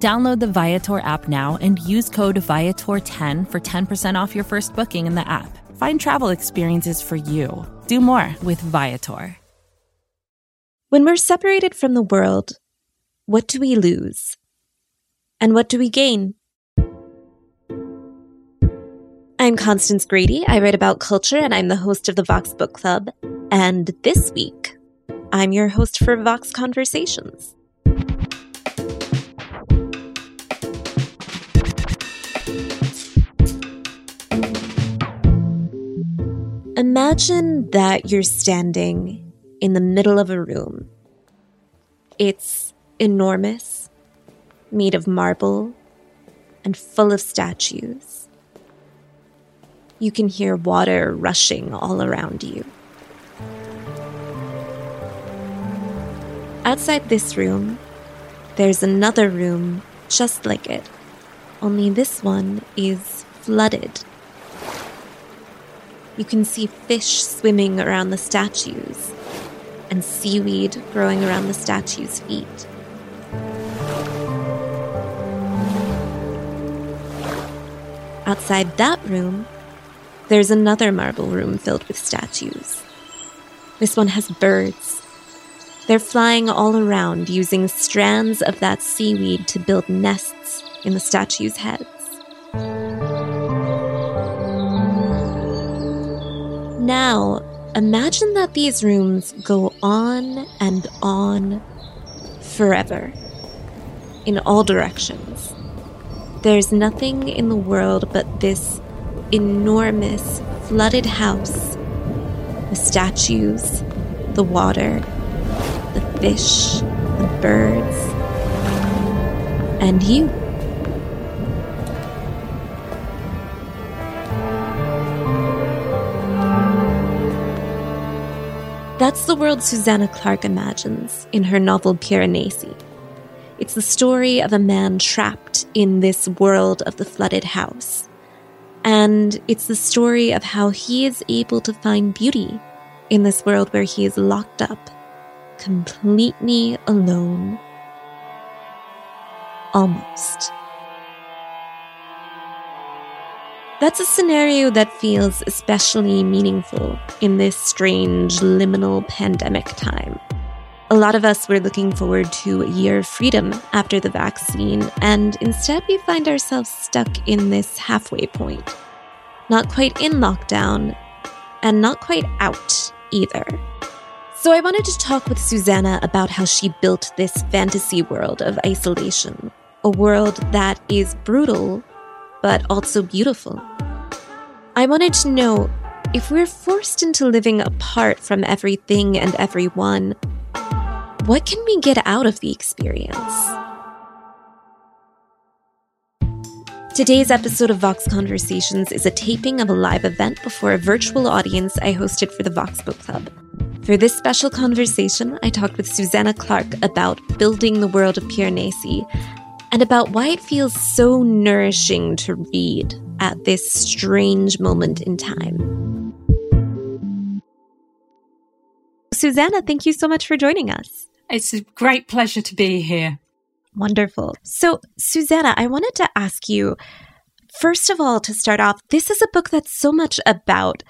Download the Viator app now and use code Viator10 for 10% off your first booking in the app. Find travel experiences for you. Do more with Viator. When we're separated from the world, what do we lose? And what do we gain? I'm Constance Grady. I write about culture and I'm the host of the Vox Book Club. And this week, I'm your host for Vox Conversations. Imagine that you're standing in the middle of a room. It's enormous, made of marble, and full of statues. You can hear water rushing all around you. Outside this room, there's another room just like it, only this one is flooded you can see fish swimming around the statues and seaweed growing around the statues' feet. Outside that room, there's another marble room filled with statues. This one has birds. They're flying all around using strands of that seaweed to build nests in the statues' heads. Now, imagine that these rooms go on and on forever, in all directions. There's nothing in the world but this enormous flooded house the statues, the water, the fish, the birds, and you. That's the world Susanna Clarke imagines in her novel Piranesi. It's the story of a man trapped in this world of the flooded house. And it's the story of how he is able to find beauty in this world where he is locked up, completely alone. Almost. That's a scenario that feels especially meaningful in this strange liminal pandemic time. A lot of us were looking forward to a year of freedom after the vaccine, and instead we find ourselves stuck in this halfway point. Not quite in lockdown, and not quite out either. So I wanted to talk with Susanna about how she built this fantasy world of isolation, a world that is brutal but also beautiful. I wanted to know if we're forced into living apart from everything and everyone, what can we get out of the experience? Today's episode of Vox Conversations is a taping of a live event before a virtual audience I hosted for the Vox Book Club. For this special conversation, I talked with Susanna Clarke about building the world of Piranesi and about why it feels so nourishing to read at this strange moment in time. Susanna, thank you so much for joining us. It's a great pleasure to be here. Wonderful. So, Susanna, I wanted to ask you first of all, to start off, this is a book that's so much about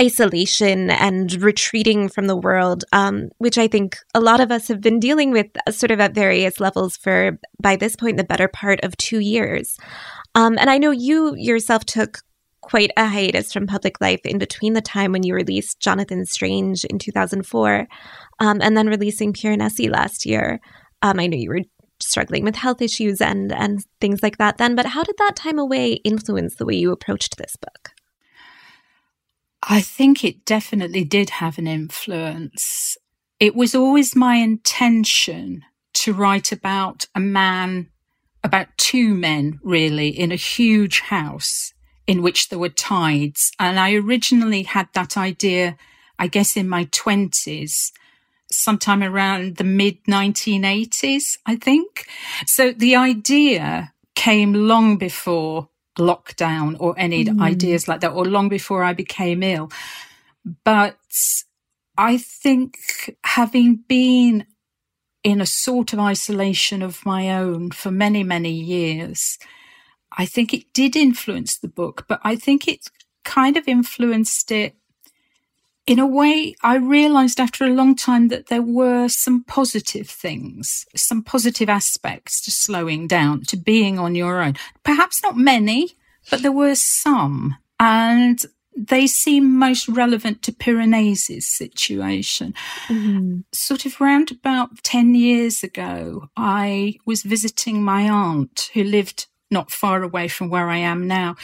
isolation and retreating from the world, um, which I think a lot of us have been dealing with uh, sort of at various levels for, by this point, the better part of two years. Um, and I know you yourself took quite a hiatus from public life in between the time when you released Jonathan Strange in 2004 um, and then releasing Piranesi last year. Um, I know you were struggling with health issues and and things like that then, but how did that time away influence the way you approached this book? I think it definitely did have an influence. It was always my intention to write about a man, about two men really, in a huge house in which there were tides. And I originally had that idea, I guess, in my 20s, sometime around the mid 1980s, I think. So the idea came long before lockdown or any mm. ideas like that, or long before I became ill. But I think having been in a sort of isolation of my own for many, many years, I think it did influence the book, but I think it kind of influenced it in a way, I realized after a long time that there were some positive things, some positive aspects to slowing down, to being on your own. Perhaps not many, but there were some. And they seem most relevant to Piranesi's situation. Mm-hmm. Sort of round about 10 years ago, I was visiting my aunt who lived not far away from where I am now.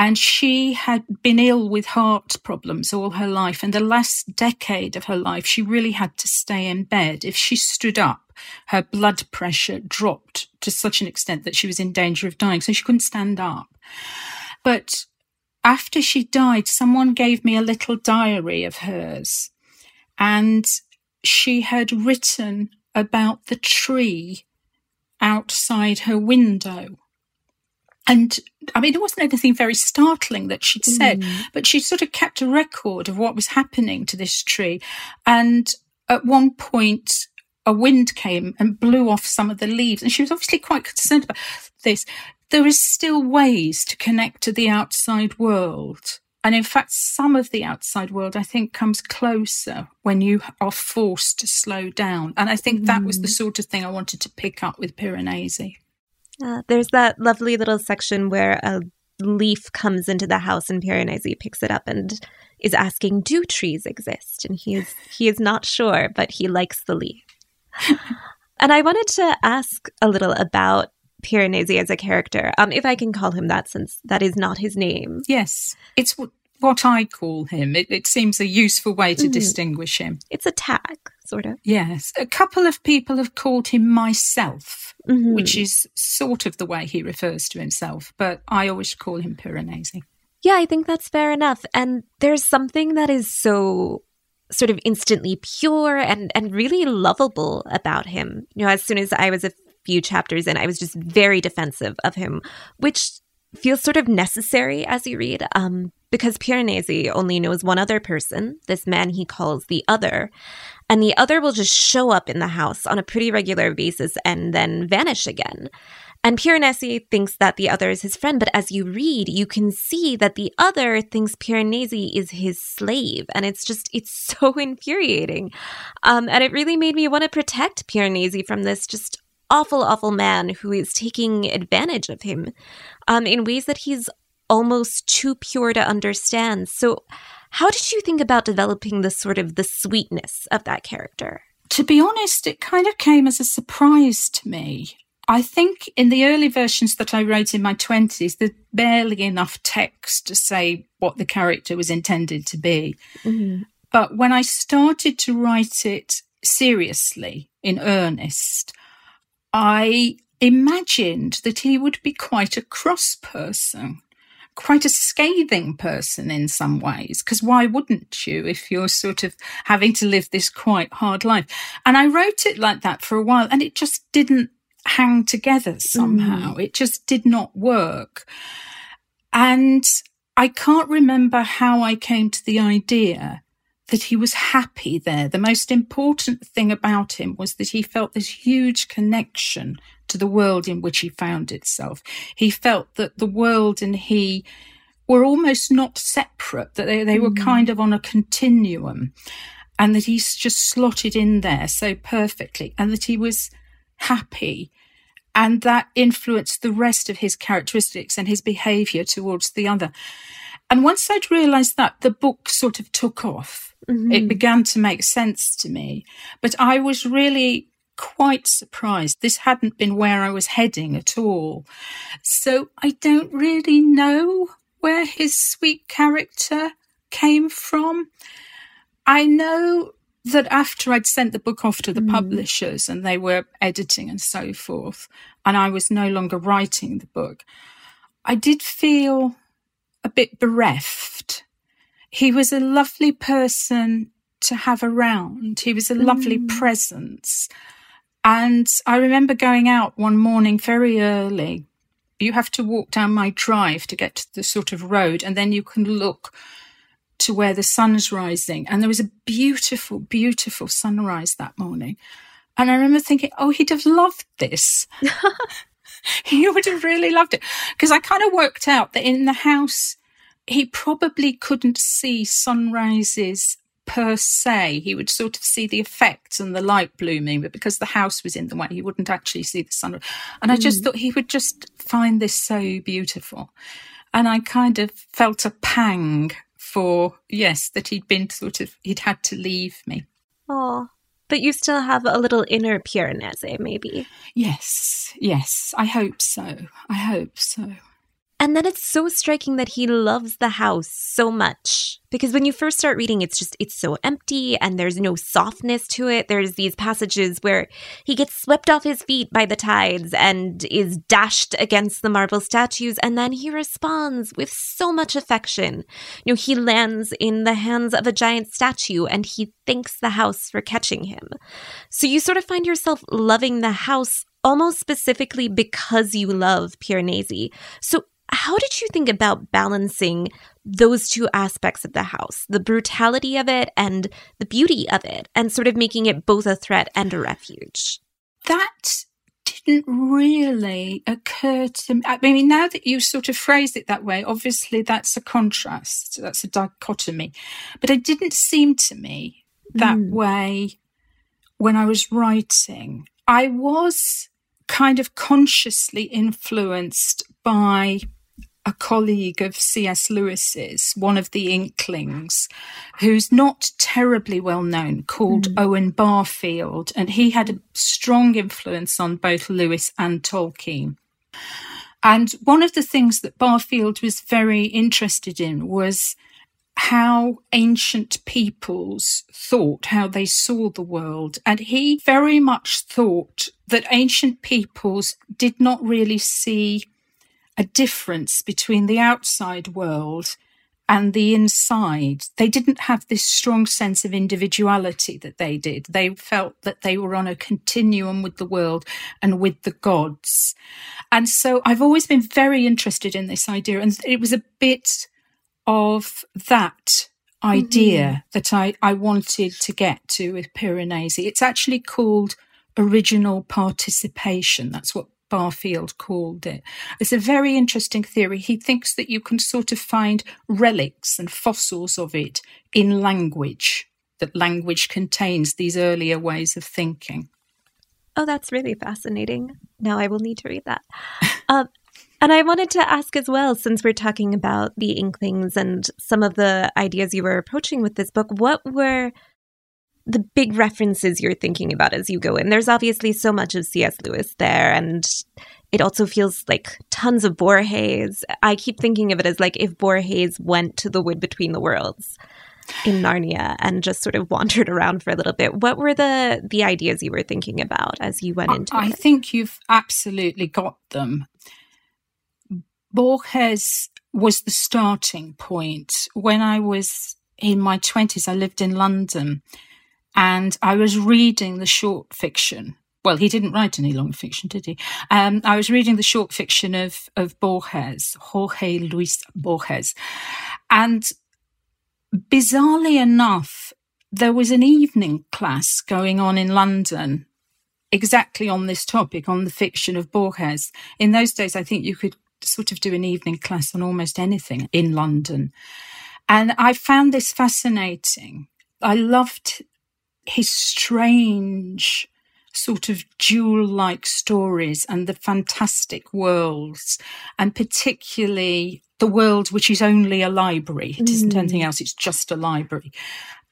And she had been ill with heart problems all her life. And the last decade of her life, she really had to stay in bed. If she stood up, her blood pressure dropped to such an extent that she was in danger of dying. So she couldn't stand up. But after she died, someone gave me a little diary of hers. And she had written about the tree outside her window and I mean, it wasn't anything very startling that she'd said, mm. but she sort of kept a record of what was happening to this tree. And at one point, a wind came and blew off some of the leaves. And she was obviously quite concerned about this. There is still ways to connect to the outside world. And in fact, some of the outside world, I think, comes closer when you are forced to slow down. And I think that was the mm. sort of thing I wanted to pick up with Piranesi. Uh, there's that lovely little section where a leaf comes into the house and Piranesi picks it up and is asking, "Do trees exist?" And he is he is not sure, but he likes the leaf. and I wanted to ask a little about Piranesi as a character, um, if I can call him that, since that is not his name. Yes, it's what, what I call him. It, it seems a useful way to mm. distinguish him. It's a tag, sort of. Yes, a couple of people have called him myself mm-hmm. which is sort of the way he refers to himself, but I always call him Piranesi. Yeah, I think that's fair enough. And there's something that is so sort of instantly pure and and really lovable about him. You know, as soon as I was a few chapters in, I was just very defensive of him, which feels sort of necessary as you read. Um, because Piranesi only knows one other person, this man he calls the other, and the other will just show up in the house on a pretty regular basis and then vanish again. And Piranesi thinks that the other is his friend, but as you read, you can see that the other thinks Piranesi is his slave. And it's just, it's so infuriating. Um, and it really made me want to protect Piranesi from this just awful, awful man who is taking advantage of him um, in ways that he's almost too pure to understand. So, how did you think about developing the sort of the sweetness of that character? To be honest, it kind of came as a surprise to me. I think in the early versions that I wrote in my 20s, there's barely enough text to say what the character was intended to be. Mm-hmm. But when I started to write it seriously, in earnest, I imagined that he would be quite a cross person quite a scathing person in some ways, because why wouldn't you if you're sort of having to live this quite hard life? And I wrote it like that for a while and it just didn't hang together somehow. Mm. It just did not work. And I can't remember how I came to the idea that he was happy there. The most important thing about him was that he felt this huge connection to the world in which he found itself. He felt that the world and he were almost not separate, that they, they were mm. kind of on a continuum, and that he's just slotted in there so perfectly, and that he was happy. And that influenced the rest of his characteristics and his behavior towards the other. And once I'd realized that, the book sort of took off. Mm-hmm. It began to make sense to me. But I was really quite surprised. This hadn't been where I was heading at all. So I don't really know where his sweet character came from. I know that after I'd sent the book off to the mm. publishers and they were editing and so forth, and I was no longer writing the book, I did feel bit bereft. He was a lovely person to have around. He was a lovely mm. presence. And I remember going out one morning very early. You have to walk down my drive to get to the sort of road, and then you can look to where the sun's rising. And there was a beautiful, beautiful sunrise that morning. And I remember thinking, oh, he'd have loved this. he would have really loved it. Because I kind of worked out that in the house, he probably couldn't see sunrises per se. He would sort of see the effects and the light blooming, but because the house was in the way, he wouldn't actually see the sun. And I just mm. thought he would just find this so beautiful. And I kind of felt a pang for, yes, that he'd been sort of, he'd had to leave me. Oh, but you still have a little inner Piranesi, maybe. Yes, yes, I hope so. I hope so. And then it's so striking that he loves the house so much. Because when you first start reading, it's just, it's so empty and there's no softness to it. There's these passages where he gets swept off his feet by the tides and is dashed against the marble statues. And then he responds with so much affection. You know, he lands in the hands of a giant statue and he thanks the house for catching him. So you sort of find yourself loving the house almost specifically because you love Piranesi. So how did you think about balancing those two aspects of the house, the brutality of it and the beauty of it, and sort of making it both a threat and a refuge? That didn't really occur to me. I mean, now that you sort of phrase it that way, obviously that's a contrast, that's a dichotomy. But it didn't seem to me that mm. way when I was writing. I was kind of consciously influenced by a colleague of C.S. Lewis's, one of the Inklings, who's not terribly well known, called mm. Owen Barfield. And he had a strong influence on both Lewis and Tolkien. And one of the things that Barfield was very interested in was how ancient peoples thought, how they saw the world. And he very much thought that ancient peoples did not really see a difference between the outside world and the inside. They didn't have this strong sense of individuality that they did. They felt that they were on a continuum with the world and with the gods. And so I've always been very interested in this idea. And it was a bit of that idea mm-hmm. that I, I wanted to get to with Piranesi. It's actually called original participation. That's what Barfield called it. It's a very interesting theory. He thinks that you can sort of find relics and fossils of it in language, that language contains these earlier ways of thinking. Oh, that's really fascinating. Now I will need to read that. um, and I wanted to ask as well, since we're talking about the Inklings and some of the ideas you were approaching with this book, what were the big references you're thinking about as you go in. There's obviously so much of C.S. Lewis there, and it also feels like tons of Borges. I keep thinking of it as like if Borges went to the wood between the worlds in Narnia and just sort of wandered around for a little bit. What were the the ideas you were thinking about as you went into I it? I think you've absolutely got them. Borges was the starting point. When I was in my 20s, I lived in London and I was reading the short fiction. Well, he didn't write any long fiction, did he? Um, I was reading the short fiction of of Borges, Jorge Luis Borges, and bizarrely enough, there was an evening class going on in London exactly on this topic, on the fiction of Borges. In those days, I think you could sort of do an evening class on almost anything in London. And I found this fascinating. I loved his strange, sort of jewel like stories and the fantastic worlds, and particularly the world which is only a library. It isn't mm. anything else, it's just a library.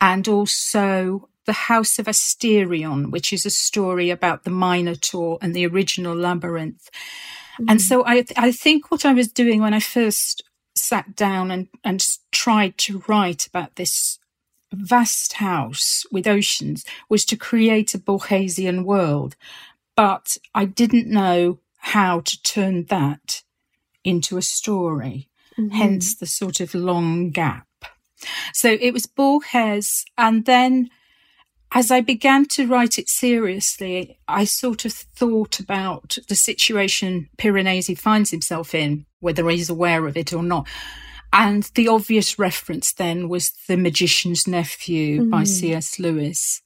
And also the House of Asterion, which is a story about the Minotaur and the original labyrinth. Mm. And so I, I think what I was doing when I first sat down and, and tried to write about this vast house with oceans was to create a Borgesian world. But I didn't know how to turn that into a story, mm-hmm. hence the sort of long gap. So it was Borges, and then as I began to write it seriously, I sort of thought about the situation Piranesi finds himself in, whether he's aware of it or not. And the obvious reference then was The Magician's Nephew mm. by C.S. Lewis.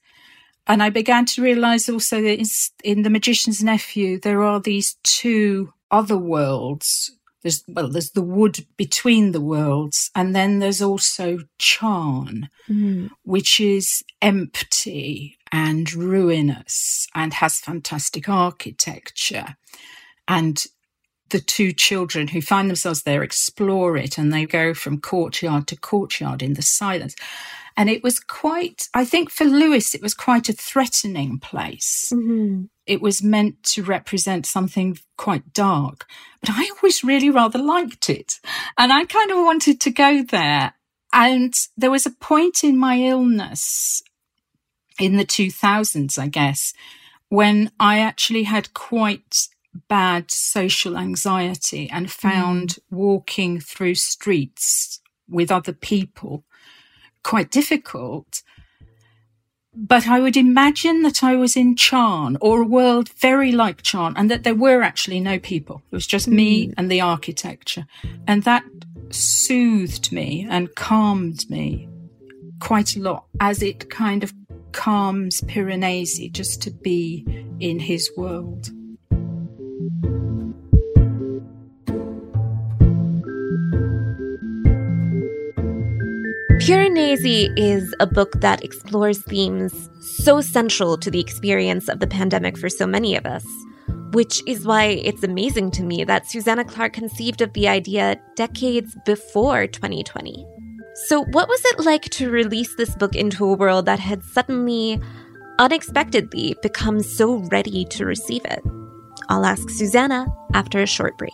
And I began to realize also that in The Magician's Nephew, there are these two other worlds. There's, well, there's the wood between the worlds, and then there's also Charn, mm. which is empty and ruinous and has fantastic architecture. And the two children who find themselves there explore it and they go from courtyard to courtyard in the silence. And it was quite, I think for Lewis, it was quite a threatening place. Mm-hmm. It was meant to represent something quite dark, but I always really rather liked it. And I kind of wanted to go there. And there was a point in my illness in the 2000s, I guess, when I actually had quite bad social anxiety and found mm. walking through streets with other people quite difficult. But I would imagine that I was in Charn or a world very like Charn and that there were actually no people. It was just mm. me and the architecture. And that soothed me and calmed me quite a lot as it kind of calms Piranesi just to be in his world. Piranesi is a book that explores themes so central to the experience of the pandemic for so many of us, which is why it's amazing to me that Susanna Clarke conceived of the idea decades before 2020. So, what was it like to release this book into a world that had suddenly, unexpectedly, become so ready to receive it? I'll ask Susanna after a short break.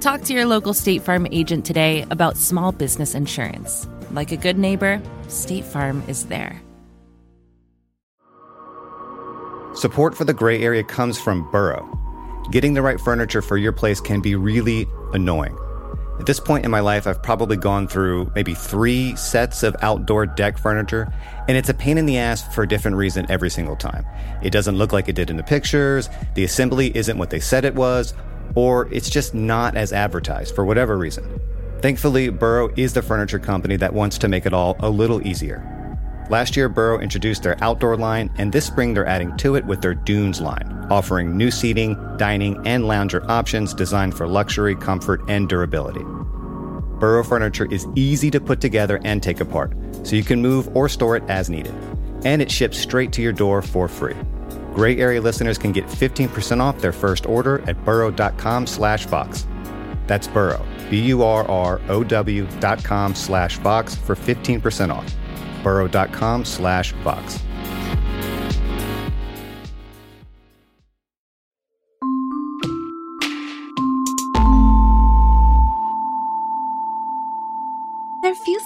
Talk to your local State Farm agent today about small business insurance. Like a good neighbor, State Farm is there. Support for the gray area comes from Burrow. Getting the right furniture for your place can be really annoying. At this point in my life, I've probably gone through maybe three sets of outdoor deck furniture, and it's a pain in the ass for a different reason every single time. It doesn't look like it did in the pictures, the assembly isn't what they said it was, or it's just not as advertised for whatever reason. Thankfully, Burrow is the furniture company that wants to make it all a little easier. Last year, Burrow introduced their outdoor line, and this spring they're adding to it with their Dunes line, offering new seating, dining, and lounger options designed for luxury, comfort, and durability. Burrow furniture is easy to put together and take apart, so you can move or store it as needed. And it ships straight to your door for free. Gray Area listeners can get 15% off their first order at burrow.com slash Vox. That's Burrow, B-U-R-R-O-W dot com slash Vox for 15% off. burrow.com slash Vox.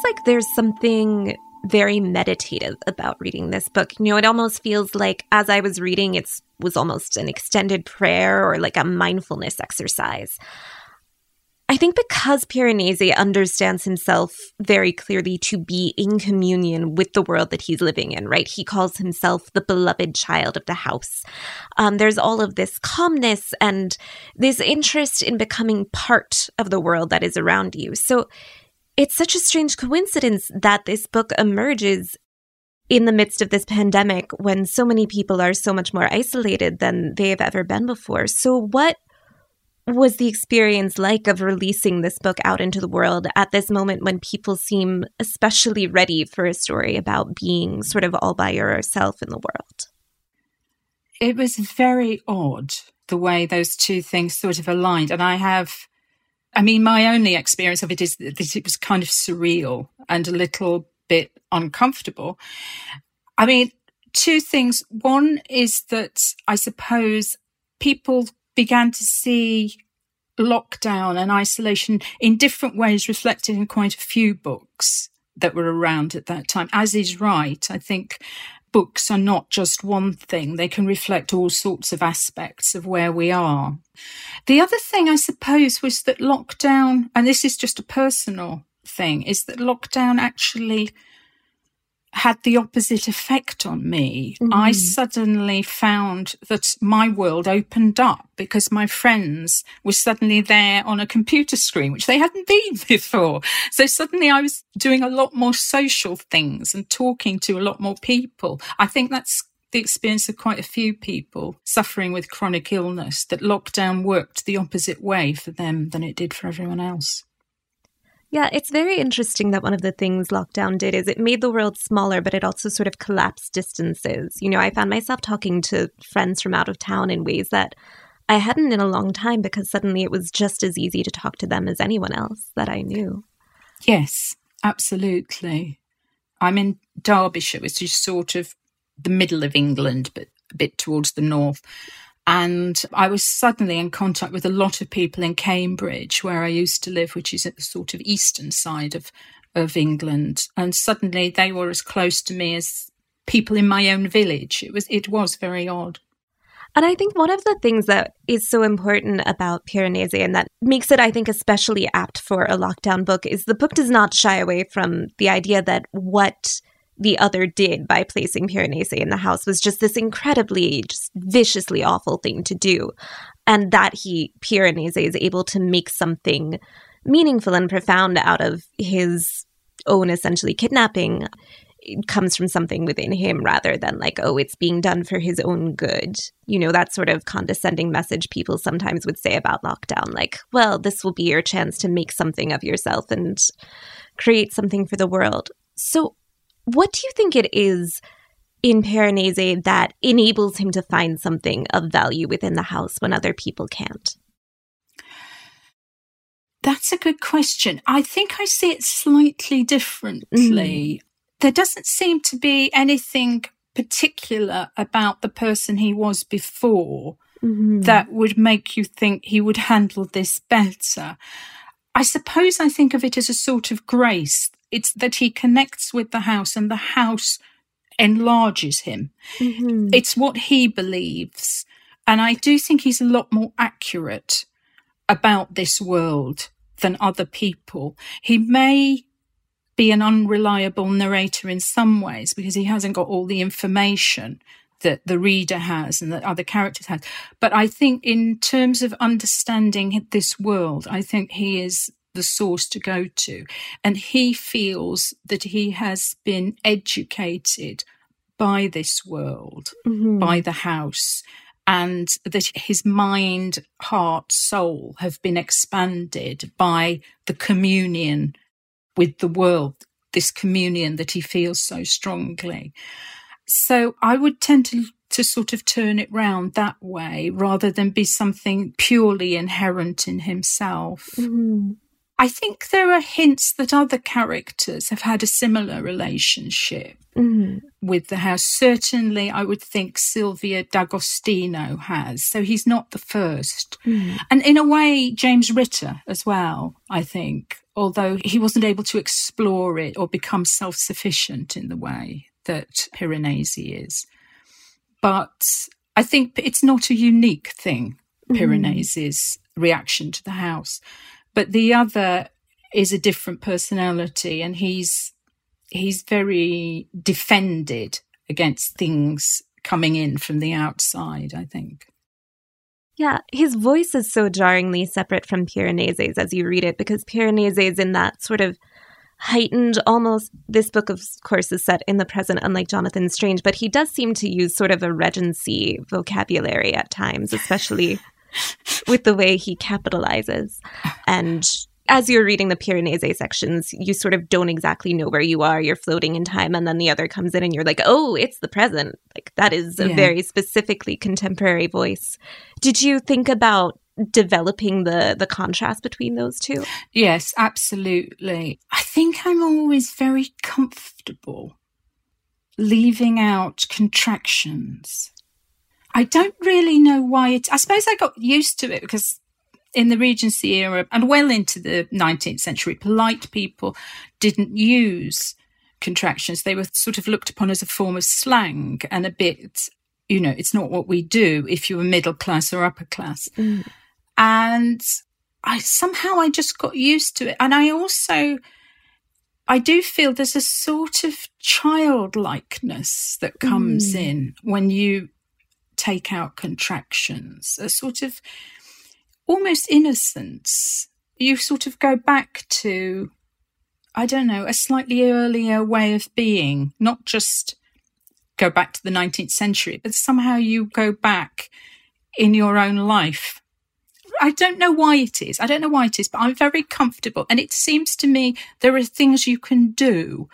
like there's something very meditative about reading this book. You know, it almost feels like as I was reading, it was almost an extended prayer or like a mindfulness exercise. I think because Piranesi understands himself very clearly to be in communion with the world that he's living in, right? He calls himself the beloved child of the house. Um, there's all of this calmness and this interest in becoming part of the world that is around you. So it's such a strange coincidence that this book emerges in the midst of this pandemic when so many people are so much more isolated than they have ever been before. So, what was the experience like of releasing this book out into the world at this moment when people seem especially ready for a story about being sort of all by yourself in the world? It was very odd the way those two things sort of aligned. And I have, I mean, my only experience of it is that it was kind of surreal and a little bit uncomfortable. I mean, two things. One is that I suppose people began to see lockdown and isolation in different ways reflected in quite a few books that were around at that time, as is right. I think books are not just one thing, they can reflect all sorts of aspects of where we are. The other thing, I suppose, was that lockdown, and this is just a personal thing, is that lockdown actually had the opposite effect on me. Mm. I suddenly found that my world opened up because my friends were suddenly there on a computer screen, which they hadn't been before. So suddenly I was doing a lot more social things and talking to a lot more people. I think that's the experience of quite a few people suffering with chronic illness that lockdown worked the opposite way for them than it did for everyone else. Yeah, it's very interesting that one of the things lockdown did is it made the world smaller, but it also sort of collapsed distances. You know, I found myself talking to friends from out of town in ways that I hadn't in a long time because suddenly it was just as easy to talk to them as anyone else that I knew. Yes, absolutely. I'm in Derbyshire, which is sort of the middle of England, but a bit towards the north. And I was suddenly in contact with a lot of people in Cambridge, where I used to live, which is at the sort of eastern side of, of England. And suddenly they were as close to me as people in my own village. It was it was very odd. And I think one of the things that is so important about Piranesi and that makes it, I think, especially apt for a lockdown book is the book does not shy away from the idea that what the other did by placing Piranesi in the house was just this incredibly, just viciously awful thing to do. And that he, Piranesi, is able to make something meaningful and profound out of his own essentially kidnapping it comes from something within him rather than like, oh, it's being done for his own good. You know, that sort of condescending message people sometimes would say about lockdown, like, well, this will be your chance to make something of yourself and create something for the world. So, what do you think it is in Piranesi that enables him to find something of value within the house when other people can't? That's a good question. I think I see it slightly differently. Mm. There doesn't seem to be anything particular about the person he was before mm-hmm. that would make you think he would handle this better. I suppose I think of it as a sort of grace it's that he connects with the house and the house enlarges him. Mm-hmm. It's what he believes. And I do think he's a lot more accurate about this world than other people. He may be an unreliable narrator in some ways because he hasn't got all the information that the reader has and that other characters have. But I think in terms of understanding this world, I think he is the source to go to. And he feels that he has been educated by this world, mm-hmm. by the house, and that his mind, heart, soul have been expanded by the communion with the world, this communion that he feels so strongly. So I would tend to to sort of turn it round that way rather than be something purely inherent in himself. Mm-hmm. I think there are hints that other characters have had a similar relationship. mm-hmm. with the house. Certainly, I would think Sylvia D'Agostino has. So he's not the 1st mm-hmm. And in a way, James Ritter as well, I think, although he wasn't able to explore it or become self sufficient in the way that Piranesi is. But I think it's not a unique thing, mm-hmm. Piranesi's reaction to the house. But the other is a different personality and he's he's very defended against things coming in from the outside, I think. Yeah, his voice is so jarringly separate from Piranesi's as you read it because Piranesi is in that sort of heightened almost this book of course is set in the present unlike jonathan strange but he does seem to use sort of a regency vocabulary at times especially with the way he capitalizes and as you're reading the Piranesi sections, you sort of don't exactly know where you are. You're floating in time, and then the other comes in, and you're like, oh, it's the present. Like, that is a yeah. very specifically contemporary voice. Did you think about developing the the contrast between those two? Yes, absolutely. I think I'm always very comfortable leaving out contractions. I don't really know why it I suppose I got used to it because in the Regency era and well into the 19th century, polite people didn't use contractions. They were sort of looked upon as a form of slang and a bit, you know, it's not what we do if you were middle class or upper class. Mm. And I somehow I just got used to it. And I also, I do feel there's a sort of childlikeness that comes mm. in when you take out contractions, a sort of almost innocence. You sort of go back to, I don't know, a slightly earlier way of being, not just go back to the 19th century, but somehow you go back in your own life. I don't know why it is. I don't know why it is, but I'm very comfortable. And it seems to me there are things you can do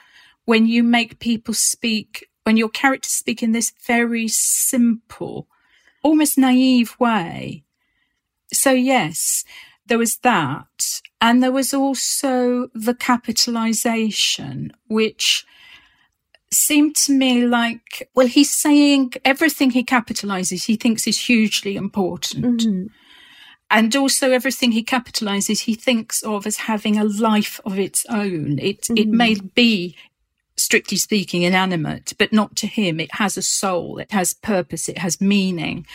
when you make people speak, when your characters speak in this very simple, almost naive way so, yes, there was that. And there was also the capitalization, which seemed to me like, well, he's saying everything he capitalizes, he thinks is hugely important. Mm-hmm. And also everything he capitalizes, he thinks of as having a life of its own. It, mm-hmm. it may be strictly speaking, inanimate, but not to him. It has a soul, it has purpose, it has meaning.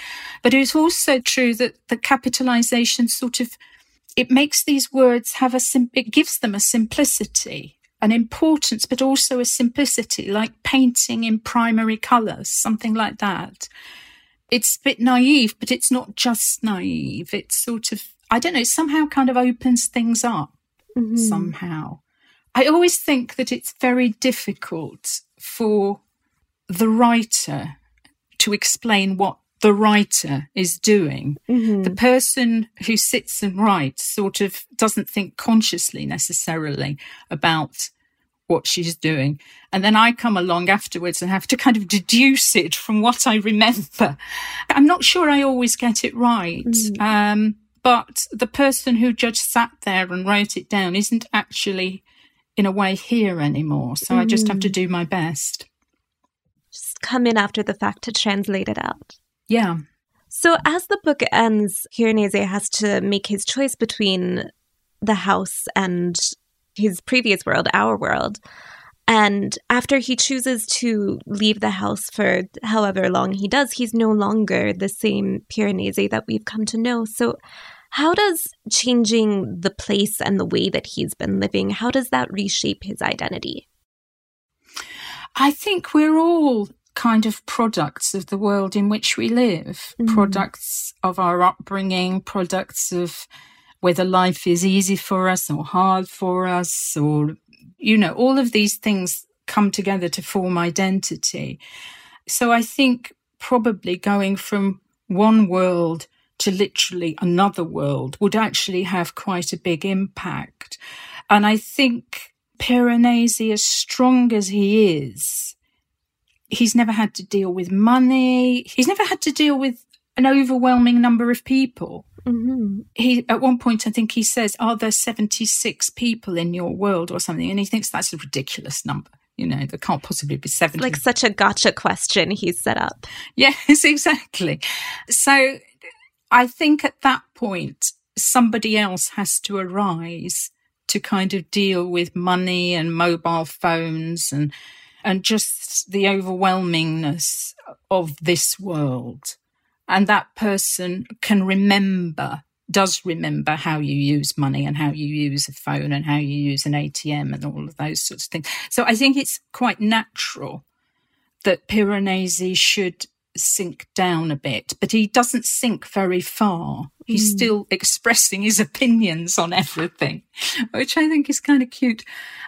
But it's also true that the capitalization sort of it makes these words have a sim- it gives them a simplicity an importance but also a simplicity like painting in primary colors something like that it's a bit naive but it's not just naive it's sort of i don't know it somehow kind of opens things up mm-hmm. somehow I always think that it's very difficult for the writer to explain what the writer is doing. Mm-hmm. The person who sits and writes sort of doesn't think consciously necessarily about what she's doing. And then I come along afterwards and have to kind of deduce it from what I remember. I'm not sure I always get it right. Mm-hmm. Um, but the person who just sat there and wrote it down isn't actually in a way here anymore. So mm. I just have to mm. do my best. Just come in after the fact to translate it out. Yeah. So as the book ends, Piranesi has to make his choice between the house and his previous world, our world. And after he chooses to leave the house for however long he does, he's no longer the same Piranesi that we've come to know. So how does changing the place and the way that he's been living, how does that reshape his identity? I think we're all kind of products of the world in which we live, mm. products of our upbringing, products of whether life is easy for us or hard for us, or, you know, all of these things come together to form identity. So I think probably going from one world to literally another world would actually have quite a big impact. And I think Piranesi, as strong as he is, he's never had to deal with money. He's never had to deal with an overwhelming number of people. Mm-hmm. He at one point, I think he says, "Are there seventy six people in your world or something?" And he thinks that's a ridiculous number. You know, there can't possibly be 70. Like such a gotcha question he's set up. Yes, exactly. So I think at that point, somebody else has to arise to kind of deal with money and mobile phones and and just the overwhelmingness of this world. And that person can remember, does remember how you use money and how you use a phone and how you use an ATM and all of those sorts of things. So I think it's quite natural that Piranesi should sink down a bit, but he doesn't sink very far. He's mm. still expressing his opinions on everything, which I think is kind of cute.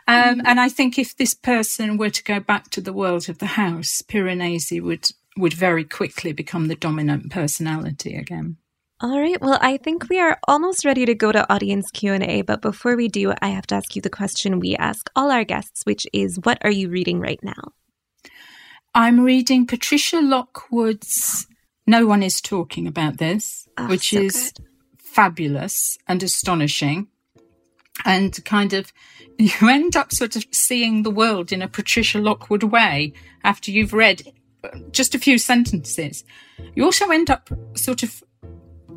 Um, mm. And I think if this person were to go back to the world of the house, Piranesi would would very quickly become the dominant personality again. All right. Well, I think we are almost ready to go to audience Q&A, but before we do, I have to ask you the question we ask all our guests, which is what are you reading right now? I'm reading Patricia Lockwood's No One Is Talking About This, oh, which so is good. fabulous and astonishing. And kind of, you end up sort of seeing the world in a Patricia Lockwood way after you've read uh, just a few sentences. You also end up sort of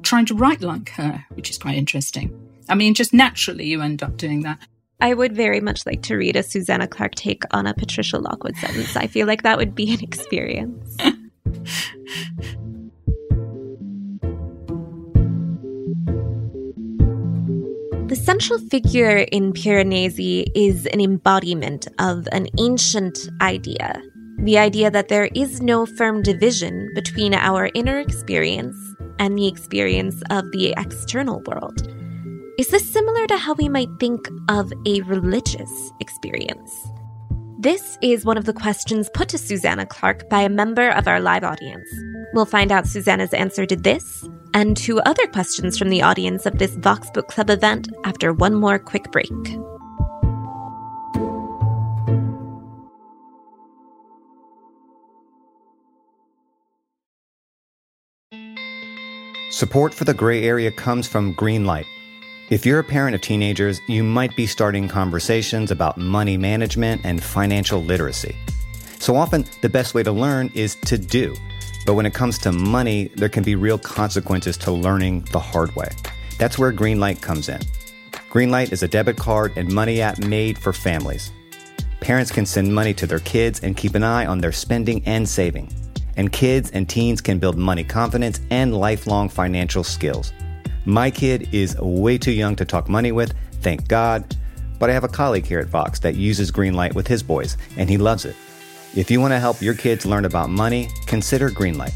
trying to write like her, which is quite interesting. I mean, just naturally, you end up doing that. I would very much like to read a Susanna Clarke take on a Patricia Lockwood sentence. I feel like that would be an experience. The central figure in Piranesi is an embodiment of an ancient idea the idea that there is no firm division between our inner experience and the experience of the external world. Is this similar to how we might think of a religious experience? This is one of the questions put to Susanna Clarke by a member of our live audience. We'll find out Susanna's answer to this and to other questions from the audience of this Vox Book Club event after one more quick break. Support for the gray area comes from Greenlight if you're a parent of teenagers, you might be starting conversations about money management and financial literacy. So often, the best way to learn is to do. But when it comes to money, there can be real consequences to learning the hard way. That's where Greenlight comes in. Greenlight is a debit card and money app made for families. Parents can send money to their kids and keep an eye on their spending and saving. And kids and teens can build money confidence and lifelong financial skills. My kid is way too young to talk money with, thank God. But I have a colleague here at Vox that uses Greenlight with his boys, and he loves it. If you want to help your kids learn about money, consider Greenlight.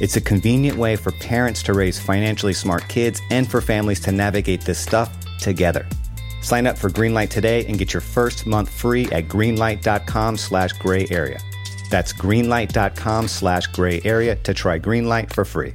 It's a convenient way for parents to raise financially smart kids and for families to navigate this stuff together. Sign up for Greenlight today and get your first month free at greenlight.com slash gray area. That's greenlight.com slash gray area to try Greenlight for free.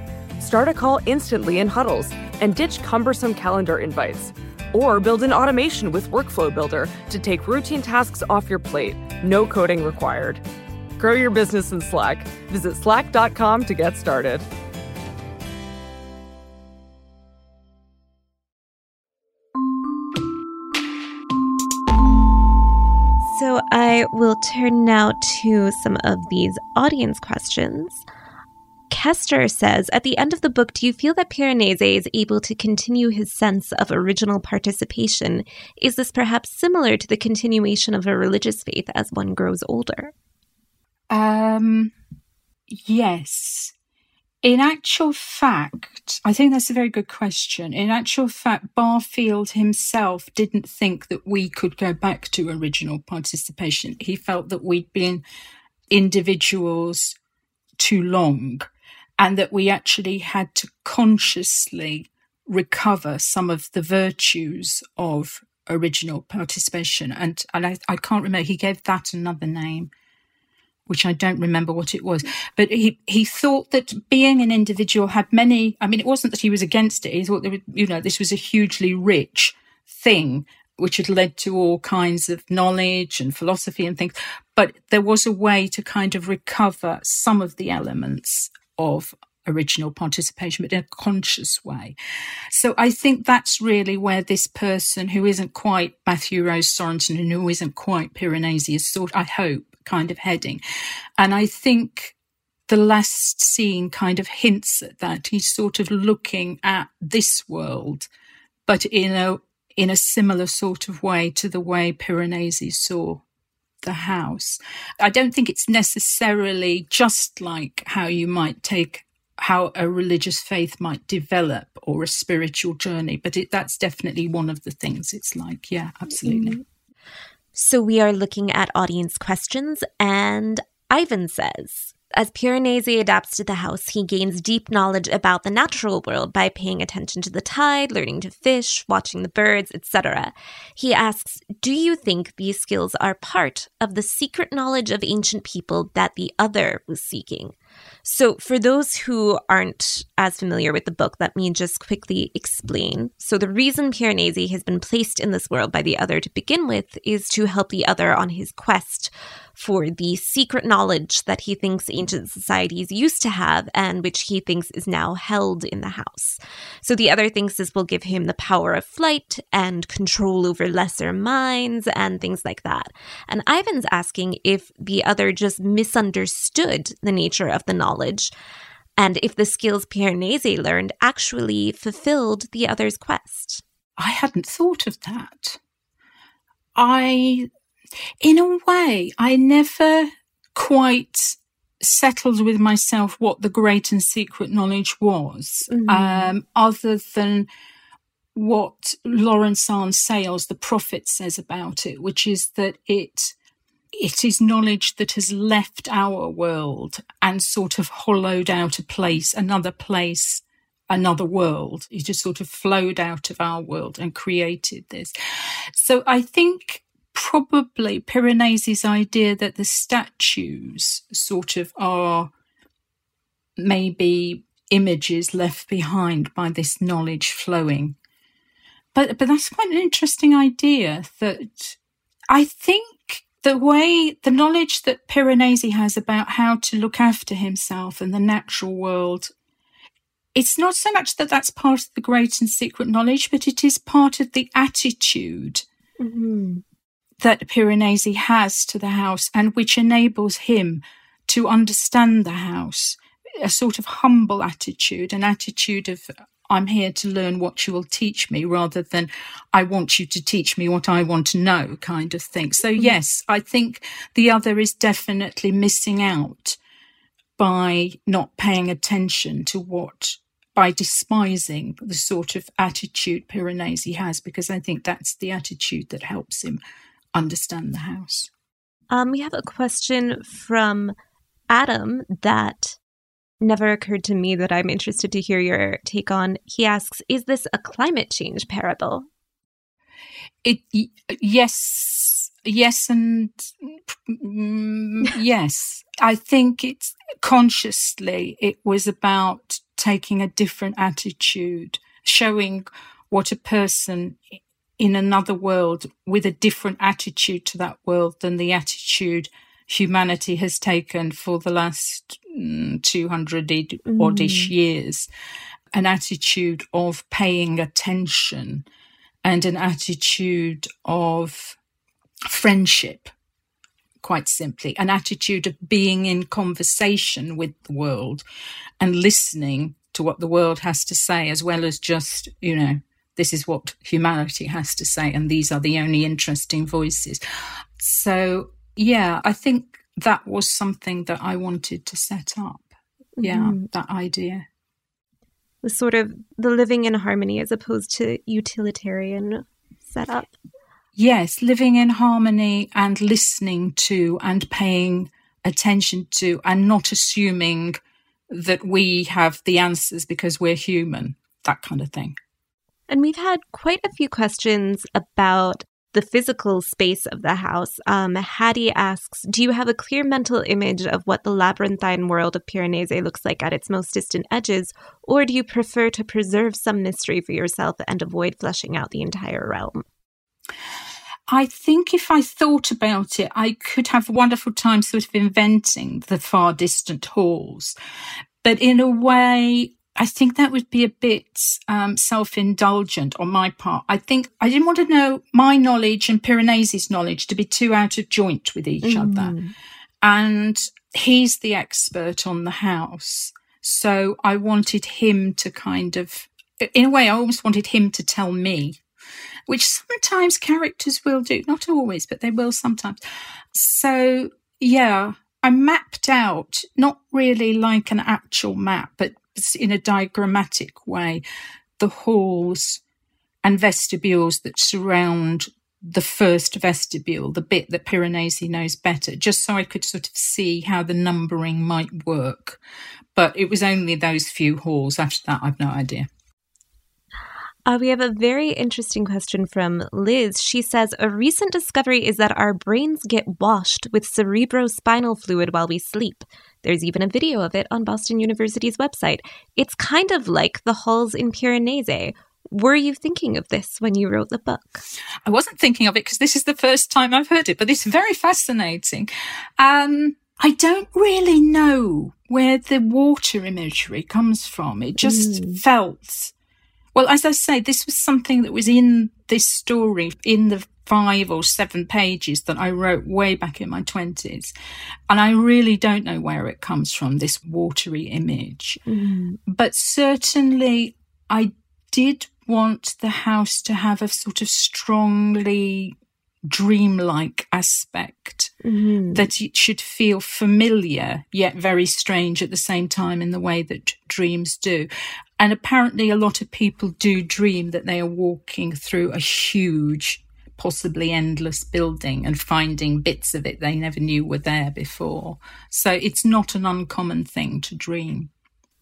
Start a call instantly in huddles and ditch cumbersome calendar invites. Or build an automation with Workflow Builder to take routine tasks off your plate. No coding required. Grow your business in Slack. Visit slack.com to get started. So I will turn now to some of these audience questions. Kester says, at the end of the book, do you feel that Piranesi is able to continue his sense of original participation? Is this perhaps similar to the continuation of a religious faith as one grows older? Um, yes. In actual fact, I think that's a very good question. In actual fact, Barfield himself didn't think that we could go back to original participation. He felt that we'd been individuals too long and that we actually had to consciously recover some of the virtues of original participation. And, and I, I can't remember, he gave that another name which I don't remember what it was. But he, he thought that being an individual had many, I mean, it wasn't that he was against it. He thought that, you know, this was a hugely rich thing, which had led to all kinds of knowledge and philosophy and things. But there was a way to kind of recover some of the elements of original participation, but in a conscious way. So I think that's really where this person who isn't quite Matthew Rose Sorensen and who isn't quite Piranesi is sort, I hope, kind of heading. And I think the last scene kind of hints at that. He's sort of looking at this world, but in a in a similar sort of way to the way Piranesi saw the house. I don't think it's necessarily just like how you might take how a religious faith might develop or a spiritual journey, but it, that's definitely one of the things it's like. Yeah, absolutely. Mm-hmm. So we are looking at audience questions, and Ivan says, as Piranesi adapts to the house, he gains deep knowledge about the natural world by paying attention to the tide, learning to fish, watching the birds, etc. He asks, Do you think these skills are part of the secret knowledge of ancient people that the other was seeking? So, for those who aren't as familiar with the book, let me just quickly explain. So, the reason Piranesi has been placed in this world by the other to begin with is to help the other on his quest for the secret knowledge that he thinks ancient societies used to have and which he thinks is now held in the house. So, the other thinks this will give him the power of flight and control over lesser minds and things like that. And Ivan's asking if the other just misunderstood the nature of the knowledge and if the skills Piranesi learned actually fulfilled the other's quest. I hadn't thought of that. I, in a way, I never quite settled with myself what the great and secret knowledge was, mm-hmm. um, other than what Laurence Arne-Sayles, the prophet, says about it, which is that it it is knowledge that has left our world and sort of hollowed out a place, another place, another world. It just sort of flowed out of our world and created this. So I think probably Piranesi's idea that the statues sort of are maybe images left behind by this knowledge flowing. But but that's quite an interesting idea that I think the way, the knowledge that Piranesi has about how to look after himself and the natural world, it's not so much that that's part of the great and secret knowledge, but it is part of the attitude mm-hmm. that Piranesi has to the house and which enables him to understand the house. A sort of humble attitude, an attitude of I'm here to learn what you will teach me rather than I want you to teach me what I want to know kind of thing. So, mm-hmm. yes, I think the other is definitely missing out by not paying attention to what, by despising the sort of attitude Piranesi has, because I think that's the attitude that helps him understand the house. Um, we have a question from Adam that never occurred to me that I'm interested to hear your take on. He asks, "Is this a climate change parable?" It yes, yes, and mm, yes. I think it's consciously. It was about taking a different attitude, showing what a person in another world with a different attitude to that world than the attitude humanity has taken for the last mm, 200 oddish mm. years an attitude of paying attention and an attitude of friendship quite simply an attitude of being in conversation with the world and listening to what the world has to say as well as just you know this is what humanity has to say and these are the only interesting voices so yeah, I think that was something that I wanted to set up. Yeah, mm-hmm. that idea. The sort of the living in harmony as opposed to utilitarian setup. Yes, living in harmony and listening to and paying attention to and not assuming that we have the answers because we're human, that kind of thing. And we've had quite a few questions about the physical space of the house. Um, Hattie asks Do you have a clear mental image of what the labyrinthine world of Piranesi looks like at its most distant edges, or do you prefer to preserve some mystery for yourself and avoid fleshing out the entire realm? I think if I thought about it, I could have a wonderful time sort of inventing the far distant halls. But in a way, I think that would be a bit um, self indulgent on my part. I think I didn't want to know my knowledge and Piranesi's knowledge to be too out of joint with each mm. other. And he's the expert on the house. So I wanted him to kind of, in a way, I almost wanted him to tell me, which sometimes characters will do. Not always, but they will sometimes. So, yeah, I mapped out, not really like an actual map, but in a diagrammatic way the halls and vestibules that surround the first vestibule, the bit that Piranesi knows better, just so I could sort of see how the numbering might work. But it was only those few halls. After that, I've no idea. Uh, we have a very interesting question from Liz. She says A recent discovery is that our brains get washed with cerebrospinal fluid while we sleep. There's even a video of it on Boston University's website. It's kind of like the halls in Piranesi. Were you thinking of this when you wrote the book? I wasn't thinking of it because this is the first time I've heard it, but it's very fascinating. Um, I don't really know where the water imagery comes from. It just mm. felt well, as I say, this was something that was in this story in the five or seven pages that I wrote way back in my 20s. And I really don't know where it comes from, this watery image. Mm. But certainly, I did want the house to have a sort of strongly dreamlike aspect mm-hmm. that it should feel familiar yet very strange at the same time in the way that dreams do and apparently a lot of people do dream that they are walking through a huge possibly endless building and finding bits of it they never knew were there before. So it's not an uncommon thing to dream.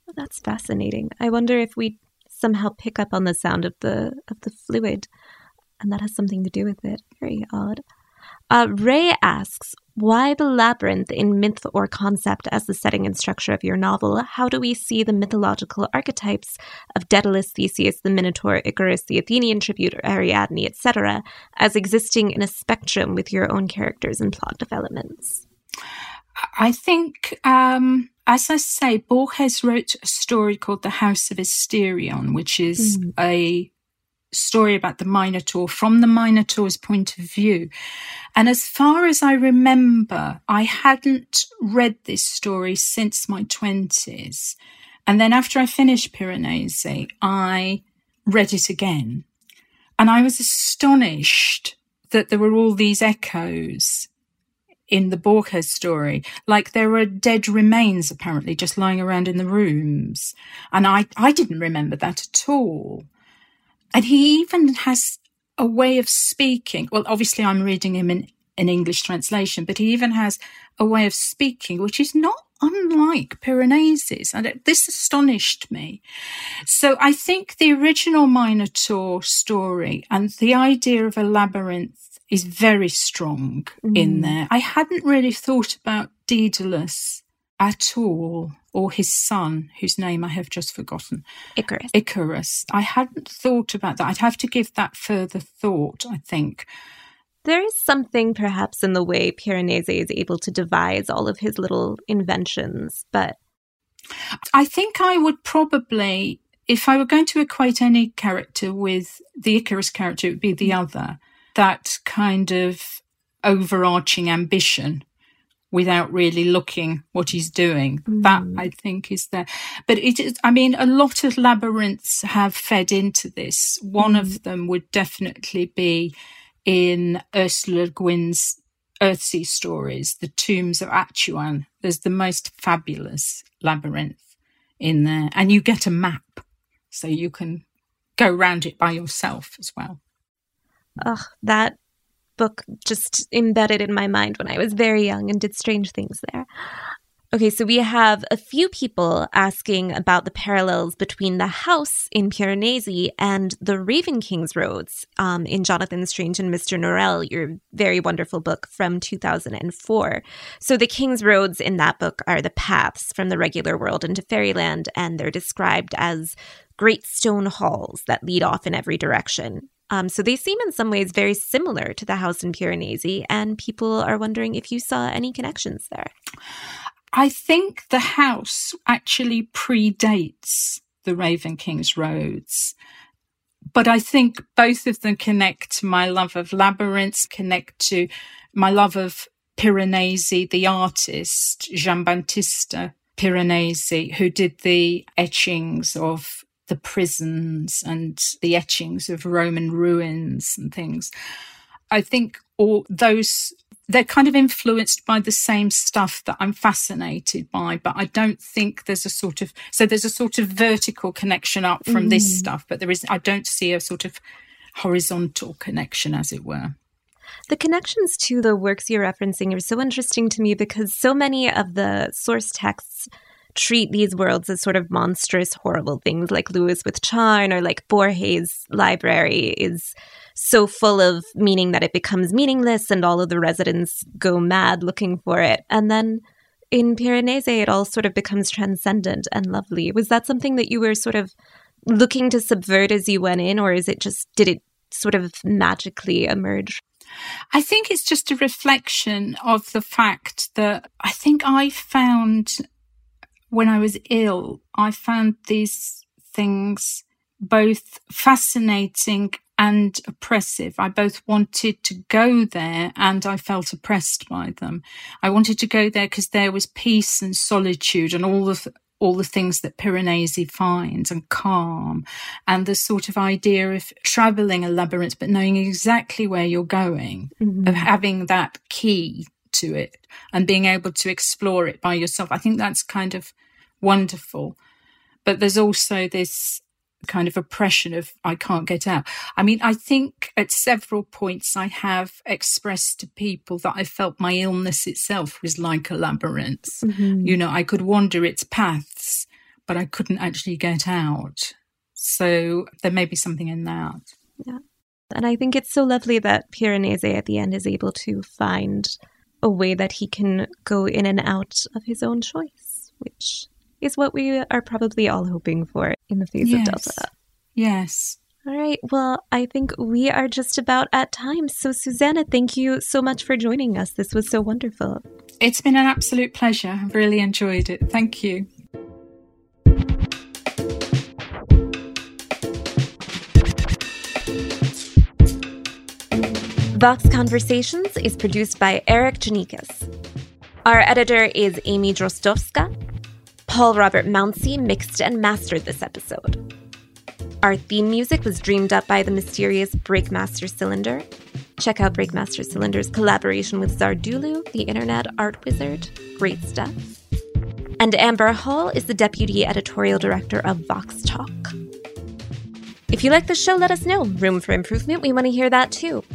Well, that's fascinating. I wonder if we somehow pick up on the sound of the of the fluid and that has something to do with it. Very odd. Uh, Ray asks, why the labyrinth in myth or concept as the setting and structure of your novel? How do we see the mythological archetypes of Daedalus, Theseus, the Minotaur, Icarus, the Athenian tribute, Ariadne, etc., as existing in a spectrum with your own characters and plot developments? I think, um, as I say, Borges wrote a story called The House of Asterion, which is mm. a story about the Minotaur from the Minotaur's point of view. And as far as I remember, I hadn't read this story since my 20s. And then after I finished Piranesi, I read it again. And I was astonished that there were all these echoes in the Borges story. Like there were dead remains apparently just lying around in the rooms. And I, I didn't remember that at all. And he even has a way of speaking. Well, obviously, I'm reading him in an English translation, but he even has a way of speaking which is not unlike Piranesi's. And this astonished me. So I think the original Minotaur story and the idea of a labyrinth is very strong mm. in there. I hadn't really thought about Daedalus at all or his son, whose name I have just forgotten. Icarus. Icarus. I hadn't thought about that. I'd have to give that further thought, I think. There is something perhaps in the way Piranesi is able to devise all of his little inventions, but. I think I would probably, if I were going to equate any character with the Icarus character, it would be the mm. other. That kind of overarching ambition without really looking what he's doing. Mm. That I think is there. But it is, I mean, a lot of labyrinths have fed into this. One mm. of them would definitely be in Ursula Guin's Earthsea stories, The Tombs of Atuan. There's the most fabulous labyrinth in there. And you get a map so you can go around it by yourself as well. Oh, that book just embedded in my mind when I was very young and did strange things there. Okay, so we have a few people asking about the parallels between the house in Piranesi and the Raven King's Roads um, in Jonathan Strange and Mr. Norrell, your very wonderful book from 2004. So the King's Roads in that book are the paths from the regular world into fairyland, and they're described as great stone halls that lead off in every direction. Um, so they seem in some ways very similar to the house in Piranesi, and people are wondering if you saw any connections there. I think the house actually predates the Raven King's Roads. But I think both of them connect to my love of labyrinths, connect to my love of Piranesi, the artist, Giambattista Piranesi, who did the etchings of the prisons and the etchings of Roman ruins and things. I think all those they're kind of influenced by the same stuff that I'm fascinated by, but I don't think there's a sort of so there's a sort of vertical connection up from mm. this stuff, but there is I don't see a sort of horizontal connection, as it were. The connections to the works you're referencing are so interesting to me because so many of the source texts treat these worlds as sort of monstrous, horrible things, like Lewis with Charn or like Borges' library is so full of meaning that it becomes meaningless and all of the residents go mad looking for it. And then in Piranesi, it all sort of becomes transcendent and lovely. Was that something that you were sort of looking to subvert as you went in, or is it just, did it sort of magically emerge? I think it's just a reflection of the fact that I think I found when I was ill, I found these things both fascinating and oppressive. I both wanted to go there and I felt oppressed by them. I wanted to go there because there was peace and solitude and all the all the things that Piranesi finds and calm and the sort of idea of traveling a labyrinth but knowing exactly where you're going, mm-hmm. of having that key to it and being able to explore it by yourself. I think that's kind of wonderful. But there's also this kind of oppression of I can't get out. I mean, I think at several points I have expressed to people that I felt my illness itself was like a labyrinth. Mm-hmm. You know, I could wander its paths, but I couldn't actually get out. So there may be something in that. Yeah. And I think it's so lovely that Piranesi at the end is able to find a way that he can go in and out of his own choice, which is what we are probably all hoping for in the face yes. of Delta. Yes. All right. Well, I think we are just about at time. So, Susanna, thank you so much for joining us. This was so wonderful. It's been an absolute pleasure. I've really enjoyed it. Thank you. Vox Conversations is produced by Erikk Geannikis. Our editor is Amy Drozdowska. Paul Robert Mounsey mixed and mastered this episode. Our theme music was dreamed up by the mysterious Breakmaster Cylinder. Check out Breakmaster Cylinder's collaboration with Zardulu, the internet art wizard. Great stuff. And Amber Hall is the deputy editorial director of Vox Talk. If you like the show, let us know. Room for improvement, we want to hear that too.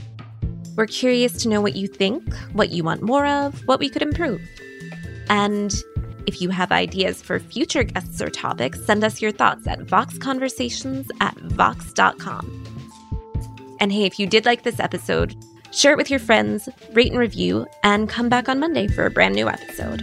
We're curious to know what you think, what you want more of, what we could improve. And if you have ideas for future guests or topics, send us your thoughts at voxconversations at vox.com. And hey, if you did like this episode, share it with your friends, rate and review, and come back on Monday for a brand new episode.